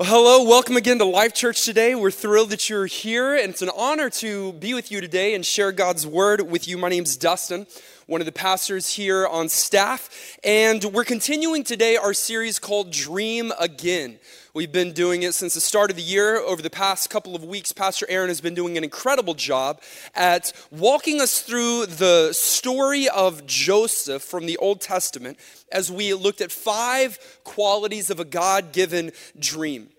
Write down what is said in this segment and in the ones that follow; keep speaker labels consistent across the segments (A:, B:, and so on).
A: Well, hello, welcome again to Life Church today. We're thrilled that you're here, and it's an honor to be with you today and share God's word with you. My name's Dustin, one of the pastors here on staff, and we're continuing today our series called Dream Again. We've been doing it since the start of the year. Over the past couple of weeks, Pastor Aaron has been doing an incredible job at walking us through the story of Joseph from the Old Testament as we looked at five qualities of a God given dream.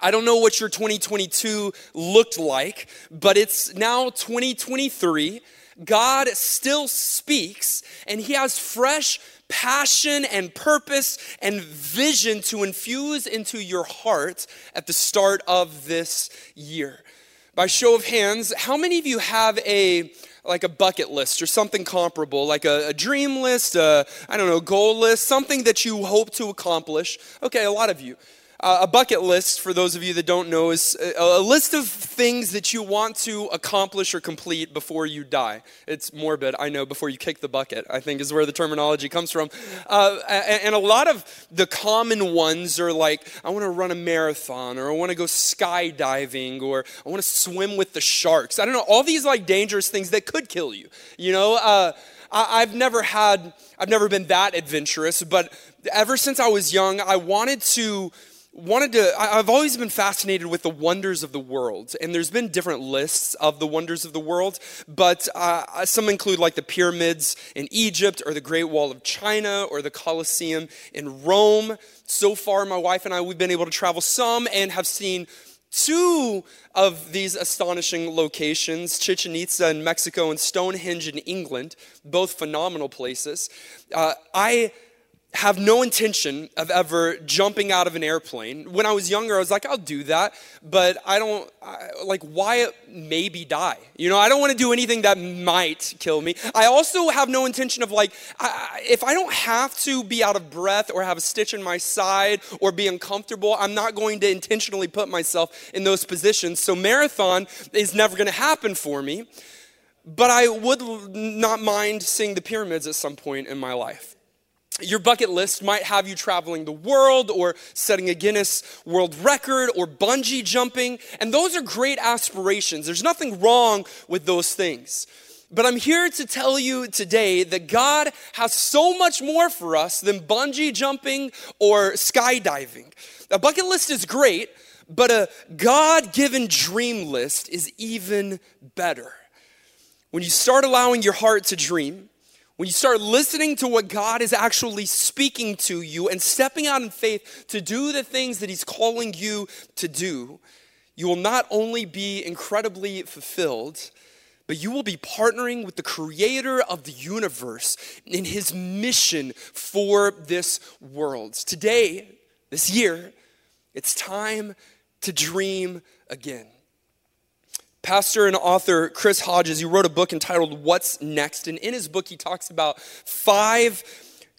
A: I don't know what your 2022 looked like, but it's now 2023. God still speaks, and He has fresh passion and purpose and vision to infuse into your heart at the start of this year. By show of hands, how many of you have a like a bucket list or something comparable, like a, a dream list, I don't know, goal list, something that you hope to accomplish? Okay, a lot of you. A bucket list, for those of you that don't know, is a, list of things that you want to accomplish or complete before you die. It's morbid, I know, before you kick the bucket, I think is where the terminology comes from. Uh, and, and a lot of the common ones are like, I want to run a marathon, or I want to go skydiving, or I want to swim with the sharks. I don't know, all these like dangerous things that could kill you, you know? Uh, I, I've never had, I've never been that adventurous, but ever since I was young, I wanted to wanted to i've always been fascinated with the wonders of the world and there's been different lists of the wonders of the world but uh, some include like the pyramids in egypt or the great wall of china or the colosseum in rome. So far my wife and i we've been able to travel some and have seen two of these astonishing locations chichen itza in mexico and stonehenge in england both phenomenal places. Uh, i have no intention of ever jumping out of an airplane. When I was younger, I was like, I'll do that, but I don't, I, like, why maybe die? You know, I don't want to do anything that might kill me. I also have no intention of, like, I, if I don't have to be out of breath or have a stitch in my side or be uncomfortable, I'm not going to intentionally put myself in those positions. So, marathon is never going to happen for me, but I would not mind seeing the pyramids at some point in my life. Your bucket list might have you traveling the world or setting a Guinness World Record or bungee jumping. And those are great aspirations. There's nothing wrong with those things. But I'm here to tell you today that God has so much more for us than bungee jumping or skydiving. A bucket list is great, but a God given dream list is even better. When you start allowing your heart to dream, when you start listening to what God is actually speaking to you and stepping out in faith to do the things that He's calling you to do, you will not only be incredibly fulfilled, but you will be partnering with the creator of the universe in his mission for this world. Today, this year, it's time to dream again. Pastor and author Chris Hodges, he wrote a book entitled What's Next? And in his book, he talks about five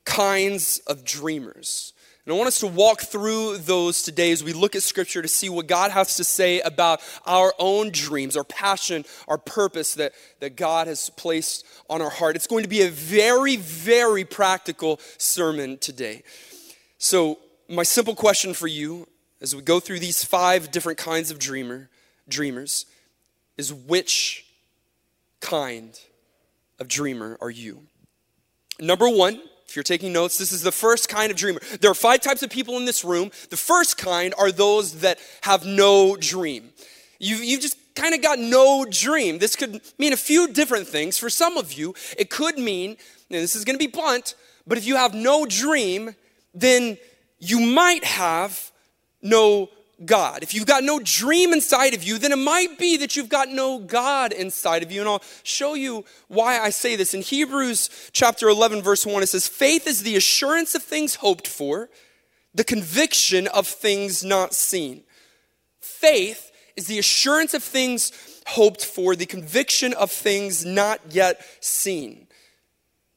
A: kinds of dreamers. And I want us to walk through those today as we look at Scripture to see what God has to say about our own dreams, our passion, our purpose that, that God has placed on our heart. It's going to be a very, very practical sermon today. So, my simple question for you as we go through these five different kinds of dreamer, dreamers is which kind of dreamer are you? Number one, if you're taking notes, this is the first kind of dreamer. There are five types of people in this room. The first kind are those that have no dream. You've, you've just kind of got no dream. This could mean a few different things. For some of you, it could mean, and this is going to be blunt, but if you have no dream, then you might have no God. If you've got no dream inside of you, then it might be that you've got no God inside of you. And I'll show you why I say this. In Hebrews chapter 11, verse 1, it says, Faith is the assurance of things hoped for, the conviction of things not seen. Faith is the assurance of things hoped for, the conviction of things not yet seen.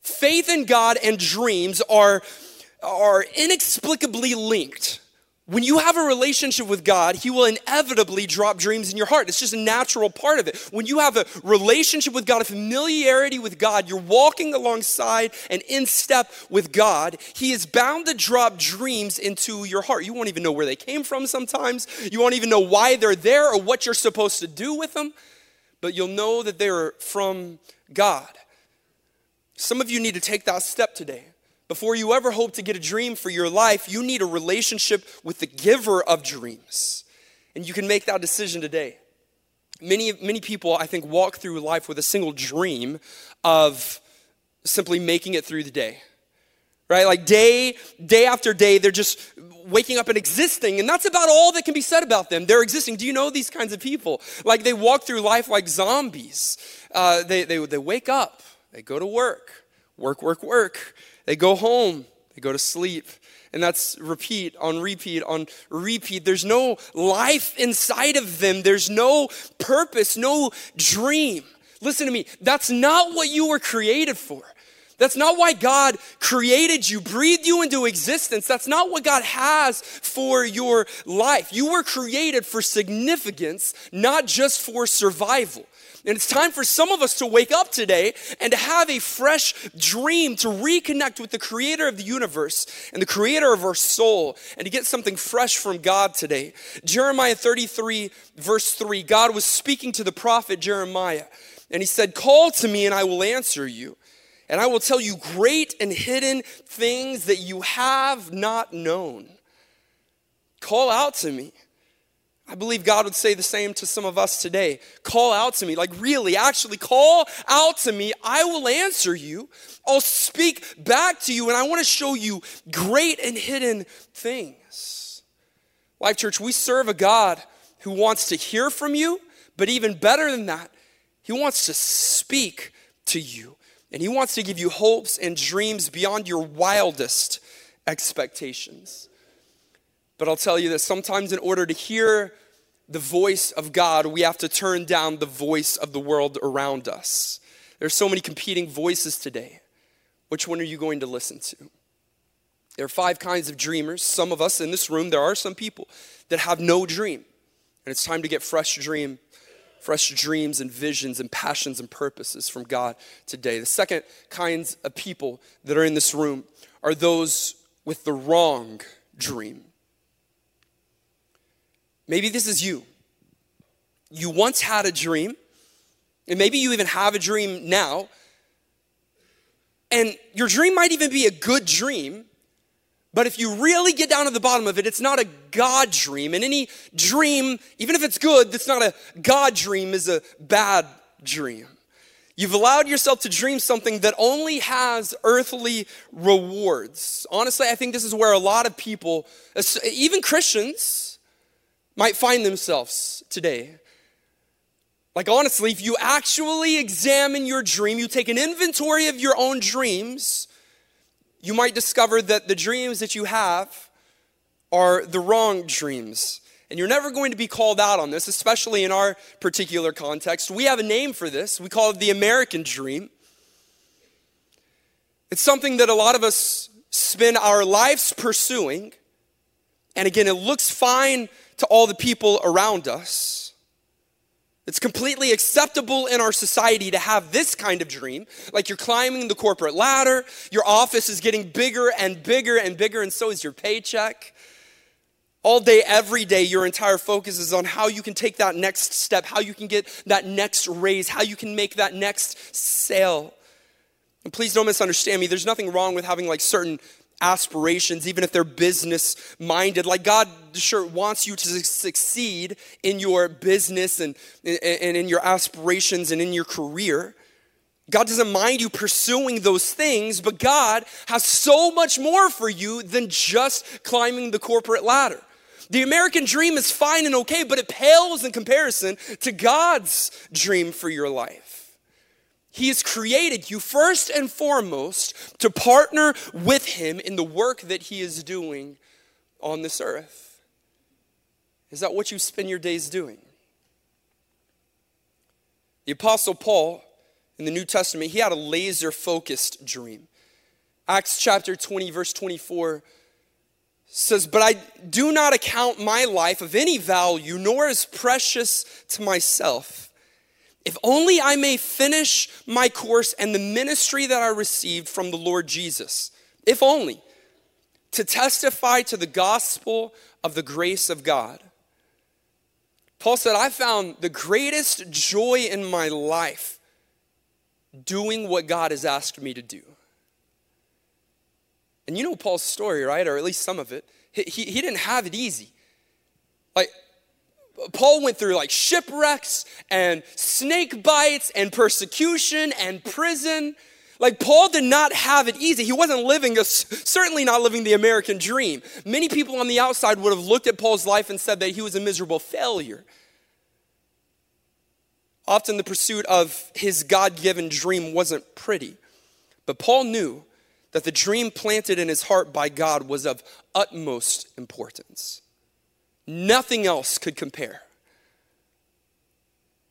A: Faith in God and dreams are, are inexplicably linked when you have a relationship with God, He will inevitably drop dreams in your heart. It's just a natural part of it. When you have a relationship with God, a familiarity with God, you're walking alongside and in step with God, He is bound to drop dreams into your heart. You won't even know where they came from sometimes. You won't even know why they're there or what you're supposed to do with them, but you'll know that they're from God. Some of you need to take that step today. Before you ever hope to get a dream for your life, you need a relationship with the giver of dreams. And you can make that decision today. Many, many people, I think, walk through life with a single dream of simply making it through the day. Right? Like day, day after day, they're just waking up and existing, and that's about all that can be said about them. They're existing. Do you know these kinds of people? Like they walk through life like zombies. Uh, they, they, they wake up, they go to work, work, work, work. They go home, they go to sleep. And that's repeat on repeat on repeat. There's no life inside of them, there's no purpose, no dream. Listen to me, that's not what you were created for. That's not why God created you, breathed you into existence. That's not what God has for your life. You were created for significance, not just for survival. And it's time for some of us to wake up today and to have a fresh dream to reconnect with the creator of the universe and the creator of our soul and to get something fresh from God today. Jeremiah 33, verse 3, God was speaking to the prophet Jeremiah, and he said, Call to me, and I will answer you. And I will tell you great and hidden things that you have not known. Call out to me I believe God would say the same to some of us today. Call out to me, like really, actually, call out to me. I will answer you. I'll speak back to you, and I want to show you great and hidden things. Life Church, we serve a God who wants to hear from you, but even better than that, He wants to speak to you. And He wants to give you hopes and dreams beyond your wildest expectations. But I'll tell you that sometimes, in order to hear the voice of God, we have to turn down the voice of the world around us. There's so many competing voices today. Which one are you going to listen to? There are five kinds of dreamers. Some of us in this room, there are some people that have no dream. And it's time to get fresh dream, fresh dreams and visions and passions and purposes from God today. The second kinds of people that are in this room are those with the wrong dream. Maybe this is you. You once had a dream, and maybe you even have a dream now. And your dream might even be a good dream, but if you really get down to the bottom of it, it's not a God dream. And any dream, even if it's good, that's not a God dream, is a bad dream. You've allowed yourself to dream something that only has earthly rewards. Honestly, I think this is where a lot of people, even Christians, might find themselves today. Like, honestly, if you actually examine your dream, you take an inventory of your own dreams, you might discover that the dreams that you have are the wrong dreams. And you're never going to be called out on this, especially in our particular context. We have a name for this. We call it the American dream. It's something that a lot of us spend our lives pursuing. And again, it looks fine to all the people around us. It's completely acceptable in our society to have this kind of dream. Like you're climbing the corporate ladder, your office is getting bigger and bigger and bigger, and so is your paycheck. All day, every day, your entire focus is on how you can take that next step, how you can get that next raise, how you can make that next sale. And please don't misunderstand me. There's nothing wrong with having like certain aspirations, even if they're business minded. Like God sure wants you to succeed in your business and, and in your aspirations and in your career. God doesn't mind you pursuing those things, but God has so much more for you than just climbing the corporate ladder. The American dream is fine and okay, but it pales in comparison to God's dream for your life. He has created you first and foremost to partner with Him in the work that He is doing on this earth. Is that what you spend your days doing? The Apostle Paul in the New Testament, he had a laser focused dream. Acts chapter 20, verse 24 says, But I do not account my life of any value, nor as precious to myself. If only I may finish my course and the ministry that I received from the Lord Jesus. If only. To testify to the gospel of the grace of God. Paul said, I found the greatest joy in my life doing what God has asked me to do. And you know Paul's story, right? Or at least some of it. He, he, he didn't have it easy. Like, Paul went through like shipwrecks and snake bites and persecution and prison. Like, Paul did not have it easy. He wasn't living, a, certainly not living the American dream. Many people on the outside would have looked at Paul's life and said that he was a miserable failure. Often the pursuit of his God given dream wasn't pretty. But Paul knew that the dream planted in his heart by God was of utmost importance. Nothing else could compare.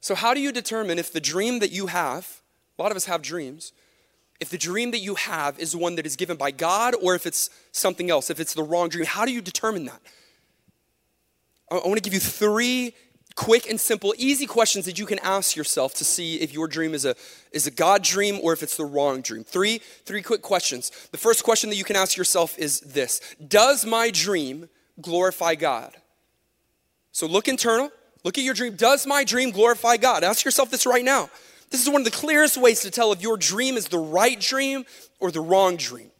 A: So, how do you determine if the dream that you have, a lot of us have dreams, if the dream that you have is one that is given by God or if it's something else, if it's the wrong dream? How do you determine that? I want to give you three quick and simple, easy questions that you can ask yourself to see if your dream is a, is a God dream or if it's the wrong dream. Three, three quick questions. The first question that you can ask yourself is this Does my dream glorify God? So look internal, look at your dream. Does my dream glorify God? Ask yourself this right now. This is one of the clearest ways to tell if your dream is the right dream or the wrong dream.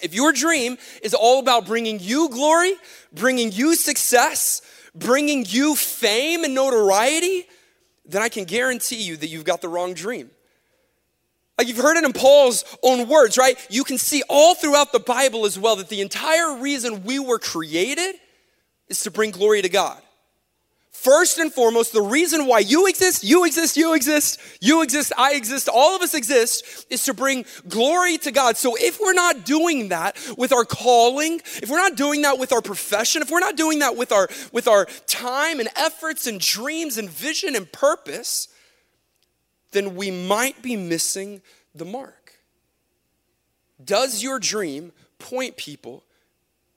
A: If your dream is all about bringing you glory, bringing you success, bringing you fame and notoriety, then I can guarantee you that you've got the wrong dream. Like you've heard it in Paul's own words, right? You can see all throughout the Bible as well that the entire reason we were created is to bring glory to God. First and foremost, the reason why you exist, you exist, you exist, you exist, I exist, all of us exist is to bring glory to God. So if we're not doing that with our calling, if we're not doing that with our profession, if we're not doing that with our with our time and efforts and dreams and vision and purpose, then we might be missing the mark. Does your dream point people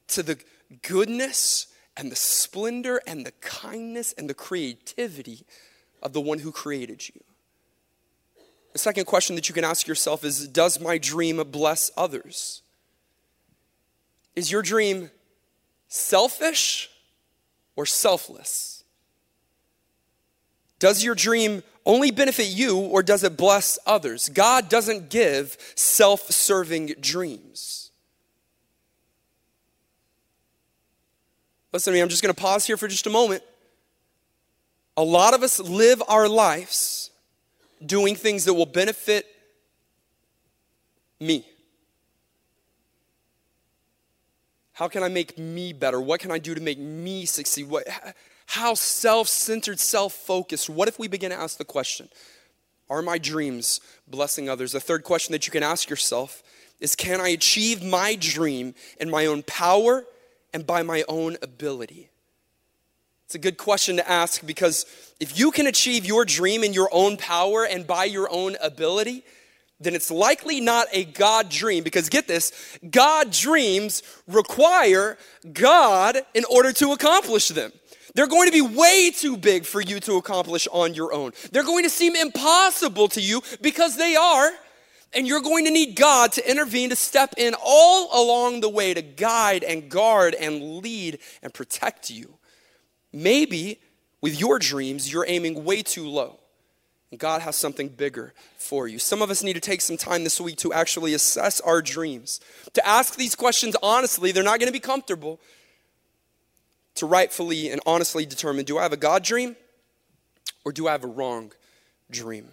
A: to the goodness and the splendor and the kindness and the creativity of the one who created you. The second question that you can ask yourself is Does my dream bless others? Is your dream selfish or selfless? Does your dream only benefit you or does it bless others? God doesn't give self serving dreams. Listen to me, I'm just going to pause here for just a moment. A lot of us live our lives doing things that will benefit me. How can I make me better? What can I do to make me succeed? What, how self centered, self focused? What if we begin to ask the question Are my dreams blessing others? The third question that you can ask yourself is Can I achieve my dream in my own power and by my own ability? It's a good question to ask because if you can achieve your dream in your own power and by your own ability, then it's likely not a God dream. Because get this God dreams require God in order to accomplish them. They're going to be way too big for you to accomplish on your own. They're going to seem impossible to you because they are. And you're going to need God to intervene, to step in all along the way to guide and guard and lead and protect you. Maybe with your dreams, you're aiming way too low. And God has something bigger for you. Some of us need to take some time this week to actually assess our dreams, to ask these questions honestly. They're not going to be comfortable. To rightfully and honestly determine do I have a God dream or do I have a wrong dream?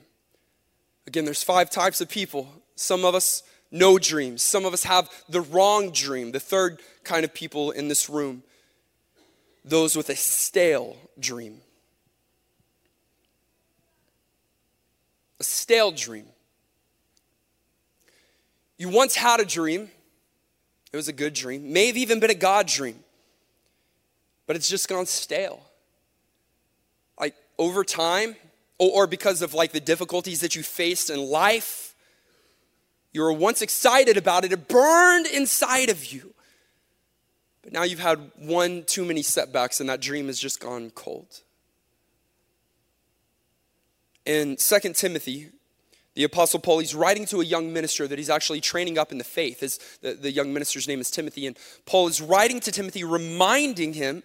A: Again, there's five types of people. Some of us no dreams. Some of us have the wrong dream. The third kind of people in this room, those with a stale dream. A stale dream. You once had a dream, it was a good dream, may have even been a God dream, but it's just gone stale. Like over time, or, because of like the difficulties that you faced in life. You were once excited about it, it burned inside of you. But now you've had one too many setbacks and that dream has just gone cold. In 2 Timothy, the Apostle Paul, he's writing to a young minister that he's actually training up in the faith. His, the, the young minister's name is Timothy. And Paul is writing to Timothy, reminding him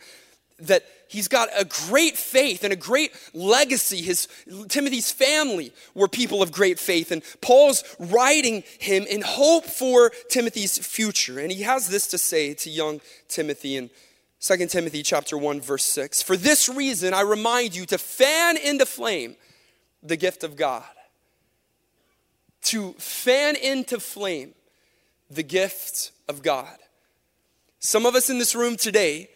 A: that he's got a great faith and a great legacy. His Timothy's family were people of great faith, and Paul's writing him in hope for Timothy's future. And he has this to say to young Timothy in 2 Timothy chapter 1 verse 6. For this reason I remind you to fan into flame the gift of God. To fan into flame the gift of God. Some of us in this room today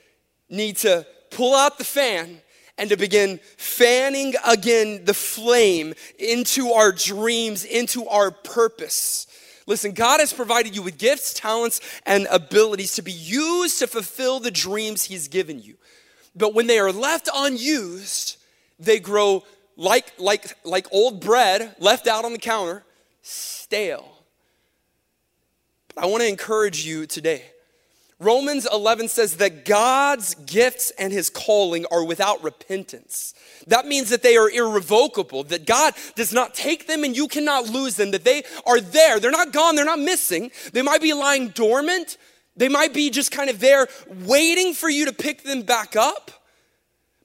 A: need to pull out the fan and to begin fanning again the flame into our dreams, into our purpose. Listen, God has provided you with gifts, talents, and abilities to be used to fulfill the dreams He's given you. But when they are left unused, they grow like, like, like old bread left out on the counter, stale. But I want to encourage you today Romans 11 says that God's gifts and his calling are without repentance. That means that they are irrevocable, that God does not take them and you cannot lose them, that they are there. They're not gone, they're not missing. They might be lying dormant, they might be just kind of there waiting for you to pick them back up.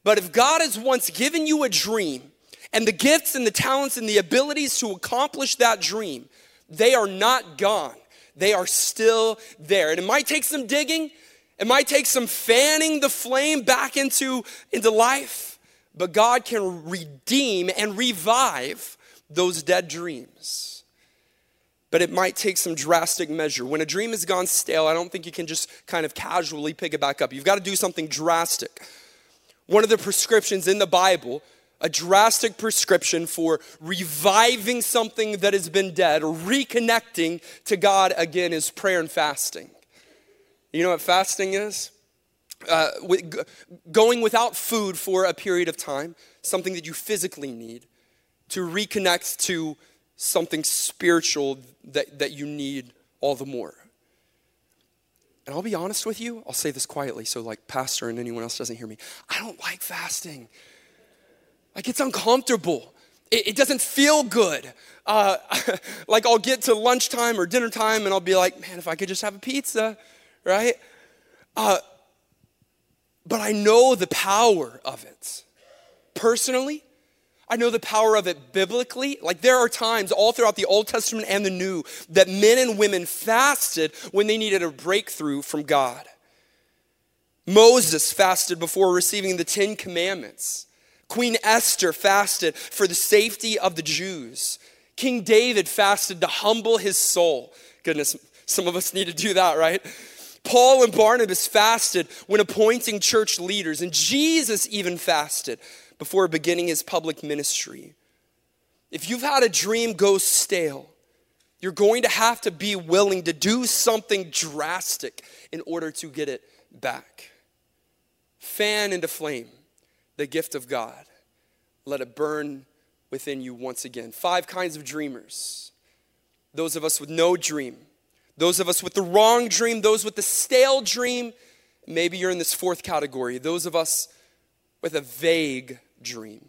A: But if God has once given you a dream and the gifts and the talents and the abilities to accomplish that dream, they are not gone they are still there. And it might take some digging, it might take some fanning the flame back into, into life, but God can redeem and revive those dead dreams. But it might take some drastic measure. When a dream has gone stale, I don't think you can just kind of casually pick it back up. You've got to do something drastic. One of the prescriptions in the Bible a drastic prescription for reviving something that has been dead reconnecting to God again is prayer and fasting. You know what fasting is? Uh, going without food for a period of time, something that you physically need to reconnect to something spiritual that, that you need all the more. And I'll be honest with you, I'll say this quietly so, like, Pastor and anyone else doesn't hear me. I don't like fasting. Like it's uncomfortable. It, it doesn't feel good. Uh, like I'll get to lunchtime or dinner time and I'll be like, man, if I could just have a pizza, right? Uh, but I know the power of it. Personally, I know the power of it biblically. Like there are times all throughout the Old Testament and the New that men and women fasted when they needed a breakthrough from God. Moses fasted before receiving the Ten Commandments. Queen Esther fasted for the safety of the Jews. King David fasted to humble his soul. Goodness, some of us need to do that, right? Paul and Barnabas fasted when appointing church leaders, and Jesus even fasted before beginning his public ministry. If you've had a dream go stale, you're going to have to be willing to do something drastic in order to get it back. Fan into flame the gift of God. Let it burn within you once again. Five kinds of dreamers those of us with no dream, those of us with the wrong dream, those with the stale dream. Maybe you're in this fourth category, those of us with a vague dream.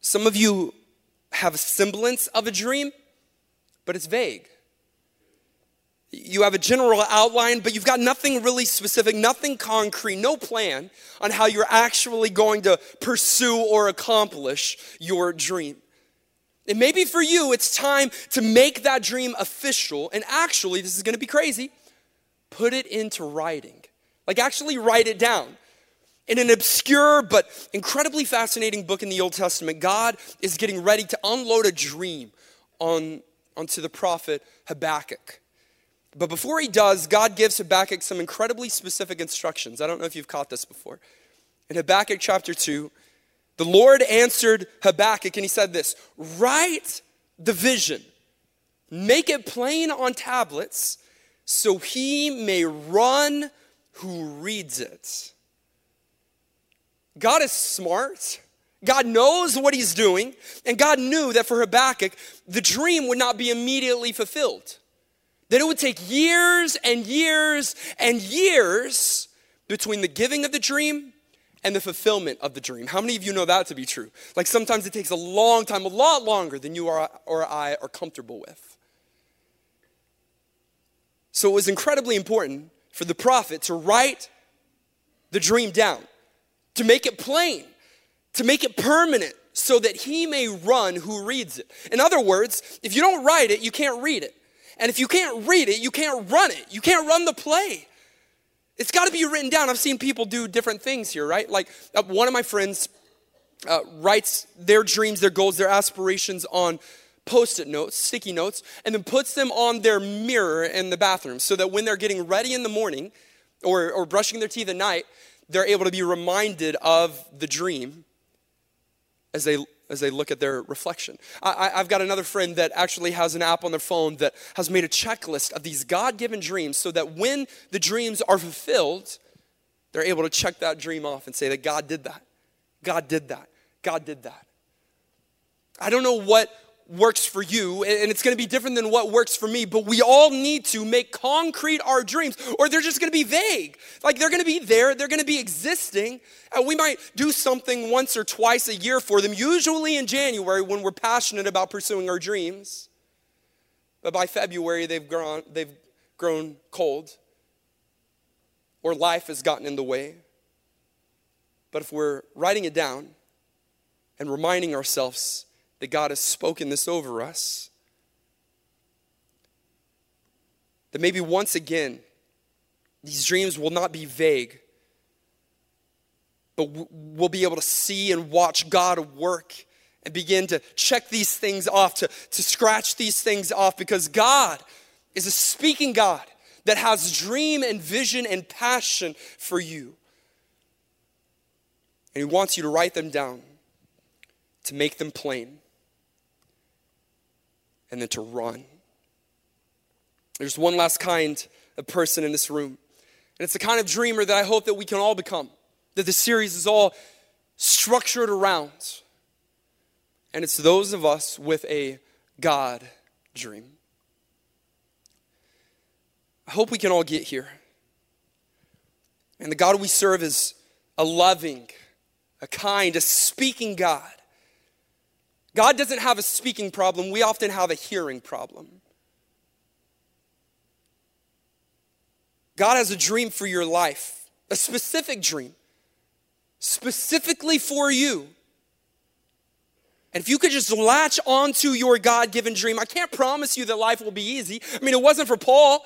A: Some of you have a semblance of a dream, but it's vague. You have a general outline, but you've got nothing really specific, nothing concrete, no plan on how you're actually going to pursue or accomplish your dream. And maybe for you, it's time to make that dream official. And actually, this is going to be crazy, put it into writing. Like, actually, write it down. In an obscure but incredibly fascinating book in the Old Testament, God is getting ready to unload a dream on, onto the prophet Habakkuk. But before he does, God gives Habakkuk some incredibly specific instructions. I don't know if you've caught this before. In Habakkuk chapter 2, the Lord answered Habakkuk and he said this Write the vision, make it plain on tablets, so he may run who reads it. God is smart. God knows what he's doing, and God knew that for Habakkuk, the dream would not be immediately fulfilled. That it would take years and years and years between the giving of the dream and the fulfillment of the dream. How many of you know that to be true? Like sometimes it takes a long time, a lot longer than you or, or I are comfortable with. So it was incredibly important for the prophet to write the dream down, to make it plain, to make it permanent, so that he may run who reads it. In other words, if you don't write it, you can't read it. And if you can't read it, you can't run it. You can't run the play. It's got to be written down. I've seen people do different things here, right? Like uh, one of my friends uh, writes their dreams, their goals, their aspirations on post it notes, sticky notes, and then puts them on their mirror in the bathroom so that when they're getting ready in the morning or, or brushing their teeth at night, they're able to be reminded of the dream as they as they look at their reflection. I, have got another friend that actually has an app on their phone that has made a checklist of these God given dreams so that when the dreams are fulfilled, they're able to check that dream off and say that God did that. God did that. God did that. I don't know what works for you, and it's going to be different than what works for me, but we all need to make concrete our dreams, or they're just going to be vague. Like they're going to be there, they're going to be existing, and we might do something once or twice a year for them, usually in January when we're passionate about pursuing our dreams. But by February, they've grown, they've grown cold, or life has gotten in the way. But if we're writing it down and reminding ourselves, that God has spoken this over us. That maybe once again, these dreams will not be vague, but we'll be able to see and watch God work and begin to check these things off, to, to scratch these things off, because God is a speaking God that has dream and vision and passion for you. And He wants you to write them down, to make them plain and then to run. There's one last kind of person in this room. And it's the kind of dreamer that I hope that we can all become, that the series is all structured around. And it's those of us with a God dream. I hope we can all get here. And the God we serve is a loving, a kind, a speaking God God doesn't have a speaking problem, we often have a hearing problem. God has a dream for your life, a specific dream, specifically for you. And if you could just latch onto your God given dream, I can't promise you that life will be easy. I mean, it wasn't for Paul.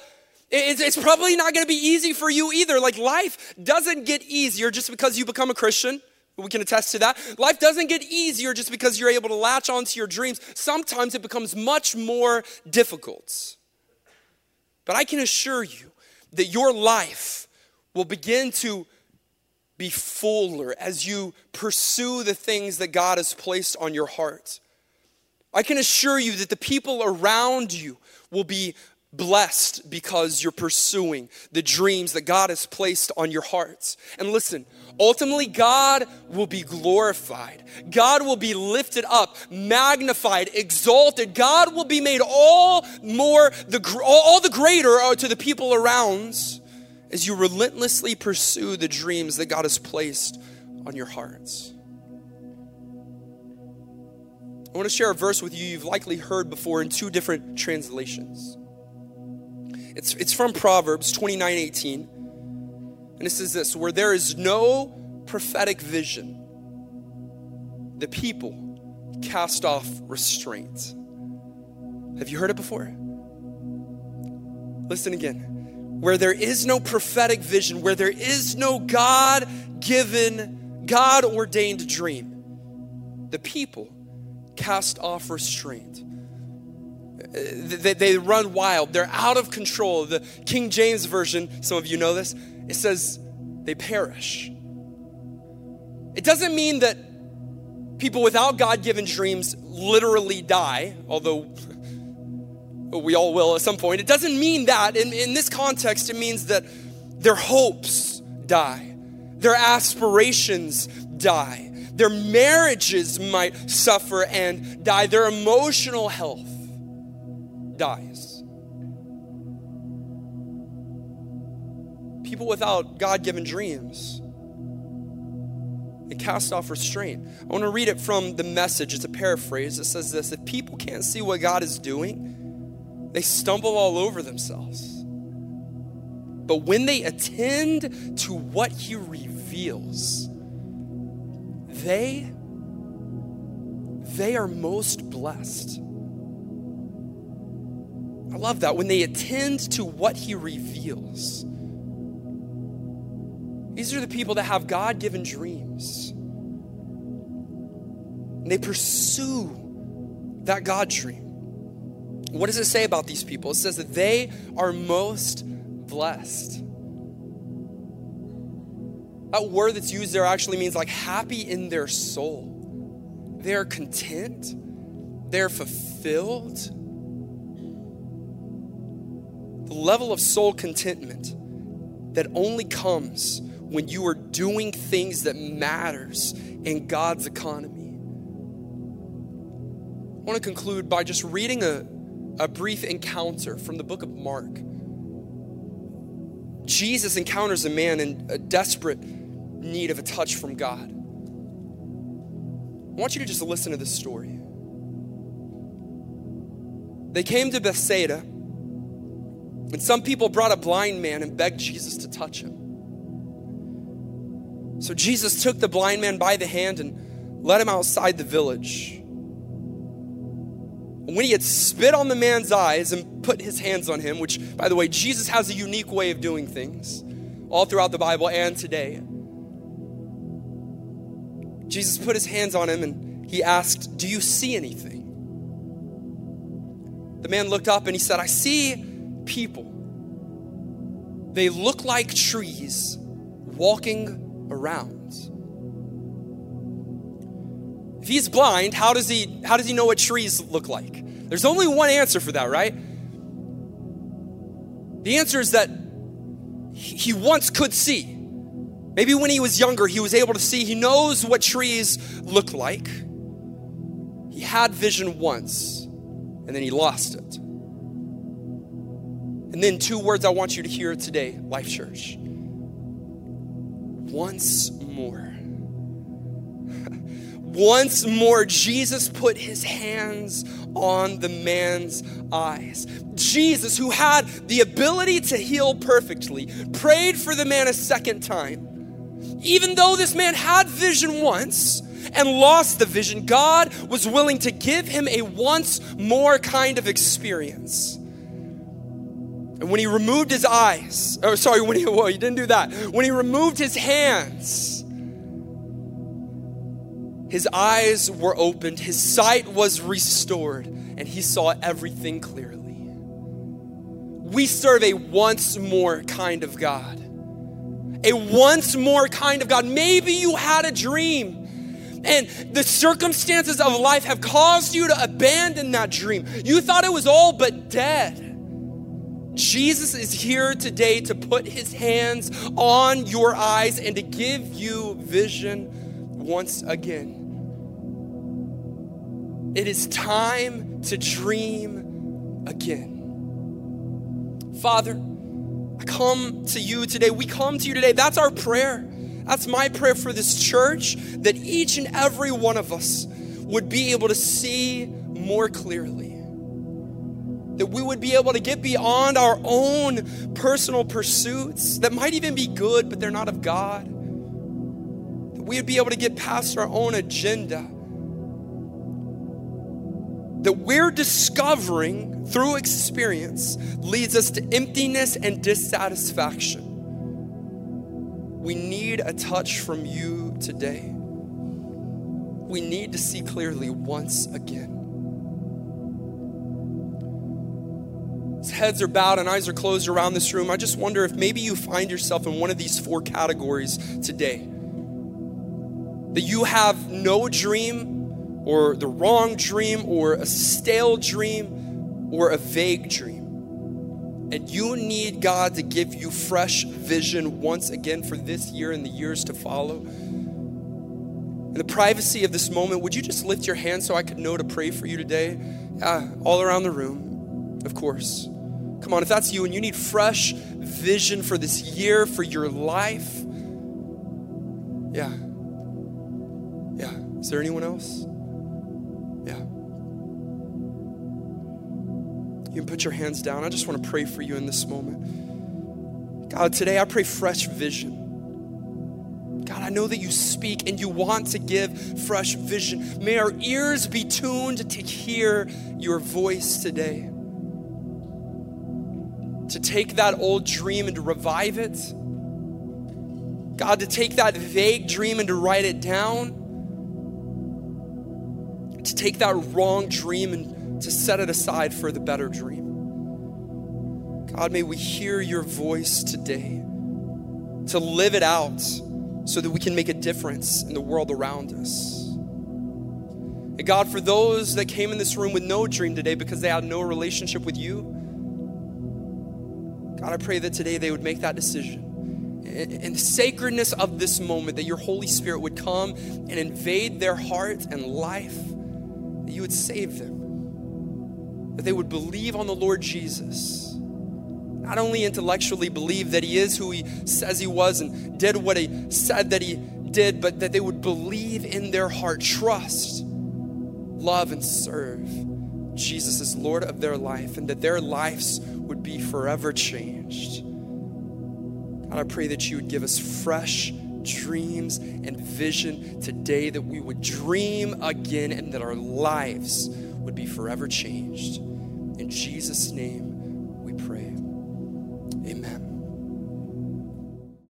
A: It's, probably not going to be easy for you either. Like, life doesn't get easier just because you become a Christian. We can attest to that. Life doesn't get easier just because you're able to latch onto your dreams. Sometimes it becomes much more difficult. But I can assure you that your life will begin to be fuller as you pursue the things that God has placed on your heart. I can assure you that the people around you will be blessed because you're pursuing the dreams that God has placed on your hearts. And listen, ultimately, God will be glorified. God will be lifted up, magnified, exalted. God will be made all more, the, all the greater uh, to the people around as you relentlessly pursue the dreams that God has placed on your hearts. I want to share a verse with you you've likely heard before in two different translations. It's, it's from Proverbs 29 18. And it says this where there is no prophetic vision, the people cast off restraint. Have you heard it before? Listen again. Where there is no prophetic vision, where there is no God given, God ordained dream, the people cast off restraint Uh, they, they run wild. They're out of control. The King James Version, some of you know this, it says they perish. It doesn't mean that people without God given dreams literally die, although we all will at some point. It doesn't mean that. In, in this context, it means that their hopes die, their aspirations die, their marriages might suffer and die, their emotional health dies. people without God given dreams. They cast off restraint. I want to read it from the message. It's a paraphrase. It says this If people can't see what God is doing, they stumble all over themselves. But when they attend to what He reveals, they they are most blessed. I love that when they attend to what he reveals. These are the people that have God given dreams. And they pursue that God dream. What does it say about these people? It says that they are most blessed. That word that's used there actually means like happy in their soul. They're content, they're fulfilled. The level of soul contentment that only comes when you are doing things that matters in God's economy. I want to conclude by just reading a, a brief encounter from the book of Mark. Jesus encounters a man in a desperate need of a touch from God. I want you to just listen to this story. They came to Bethsaida, and some people brought a blind man and begged Jesus to touch him. So Jesus took the blind man by the hand and led him outside the village. When he had spit on the man's eyes and put his hands on him, which, by the way, Jesus has a unique way of doing things all throughout the Bible and today. Jesus put his hands on him and he asked, Do you see anything? The man looked up and he said, I see people. They look like trees walking around. If he's blind, how does he how does he know what trees look like? There's only one answer for that, right? The answer is that he once could see. Maybe when he was younger, he was able to see. He knows what trees look like. He had vision once, and then he lost it. And then, two words I want you to hear today, Life Church once more. once more, Jesus put his hands on the man's eyes. Jesus, who had the ability to heal perfectly, prayed for the man a second time. Even though this man had vision once, and lost the vision, God was willing to give him a once more kind of experience. And when he removed his eyes, oh, sorry, when he, well, he didn't do that. When he removed his hands, his eyes were opened, his sight was restored, and he saw everything clearly. We serve a once more kind of God. A once more kind of God. Maybe you had a dream and the circumstances of life have caused you to abandon that dream. You thought it was all but dead. Jesus is here today to put his hands on your eyes and to give you vision once again. It is time to dream again. Father, I come to you today. We come to you today. That's our prayer. That's my prayer for this church that each and every one of us would be able to see more clearly that we would be able to get beyond our own personal pursuits that might even be good, but they're not of God. That we would be able to get past our own agenda. That we're discovering through experience leads us to emptiness and dissatisfaction. We need a touch from you today. We need to see clearly once again. As heads are bowed and eyes are closed around this room, I just wonder if maybe you find yourself in one of these four categories today. That you have no dream, or the wrong dream, or a stale dream, or a vague dream. And you need God to give you fresh vision once again for this year and the years to follow. In the privacy of this moment, would you just lift your hand so I could know to pray for you today? Uh, all around the room, of course. Come on, if that's you and you need fresh vision for this year, for your life. Yeah. Yeah. Is there anyone else? Yeah. You can put your hands down. I just want to pray for you in this moment. God, today I pray fresh vision. God, I know that you speak and you want to give fresh vision. May our ears be tuned to hear your voice today. To take that old dream and to revive it. God, to take that vague dream and to write it down. To take that wrong dream and to set it aside for the better dream. God, may we hear your voice today to live it out so that we can make a difference in the world around us. And God, for those that came in this room with no dream today because they had no relationship with you, God, I pray that today they would make that decision. In the sacredness of this moment, that your Holy Spirit would come and invade their heart and life, that you would save them, that they would believe on the Lord Jesus not only intellectually believe that he is who he says he was and did what he said that he did, but that they would believe in their heart, trust, love, and serve Jesus as Lord of their life, and that their lives would be forever changed. God, I pray that you would give us fresh dreams and vision today, that we would dream again, and that our lives would be forever changed. In Jesus' name.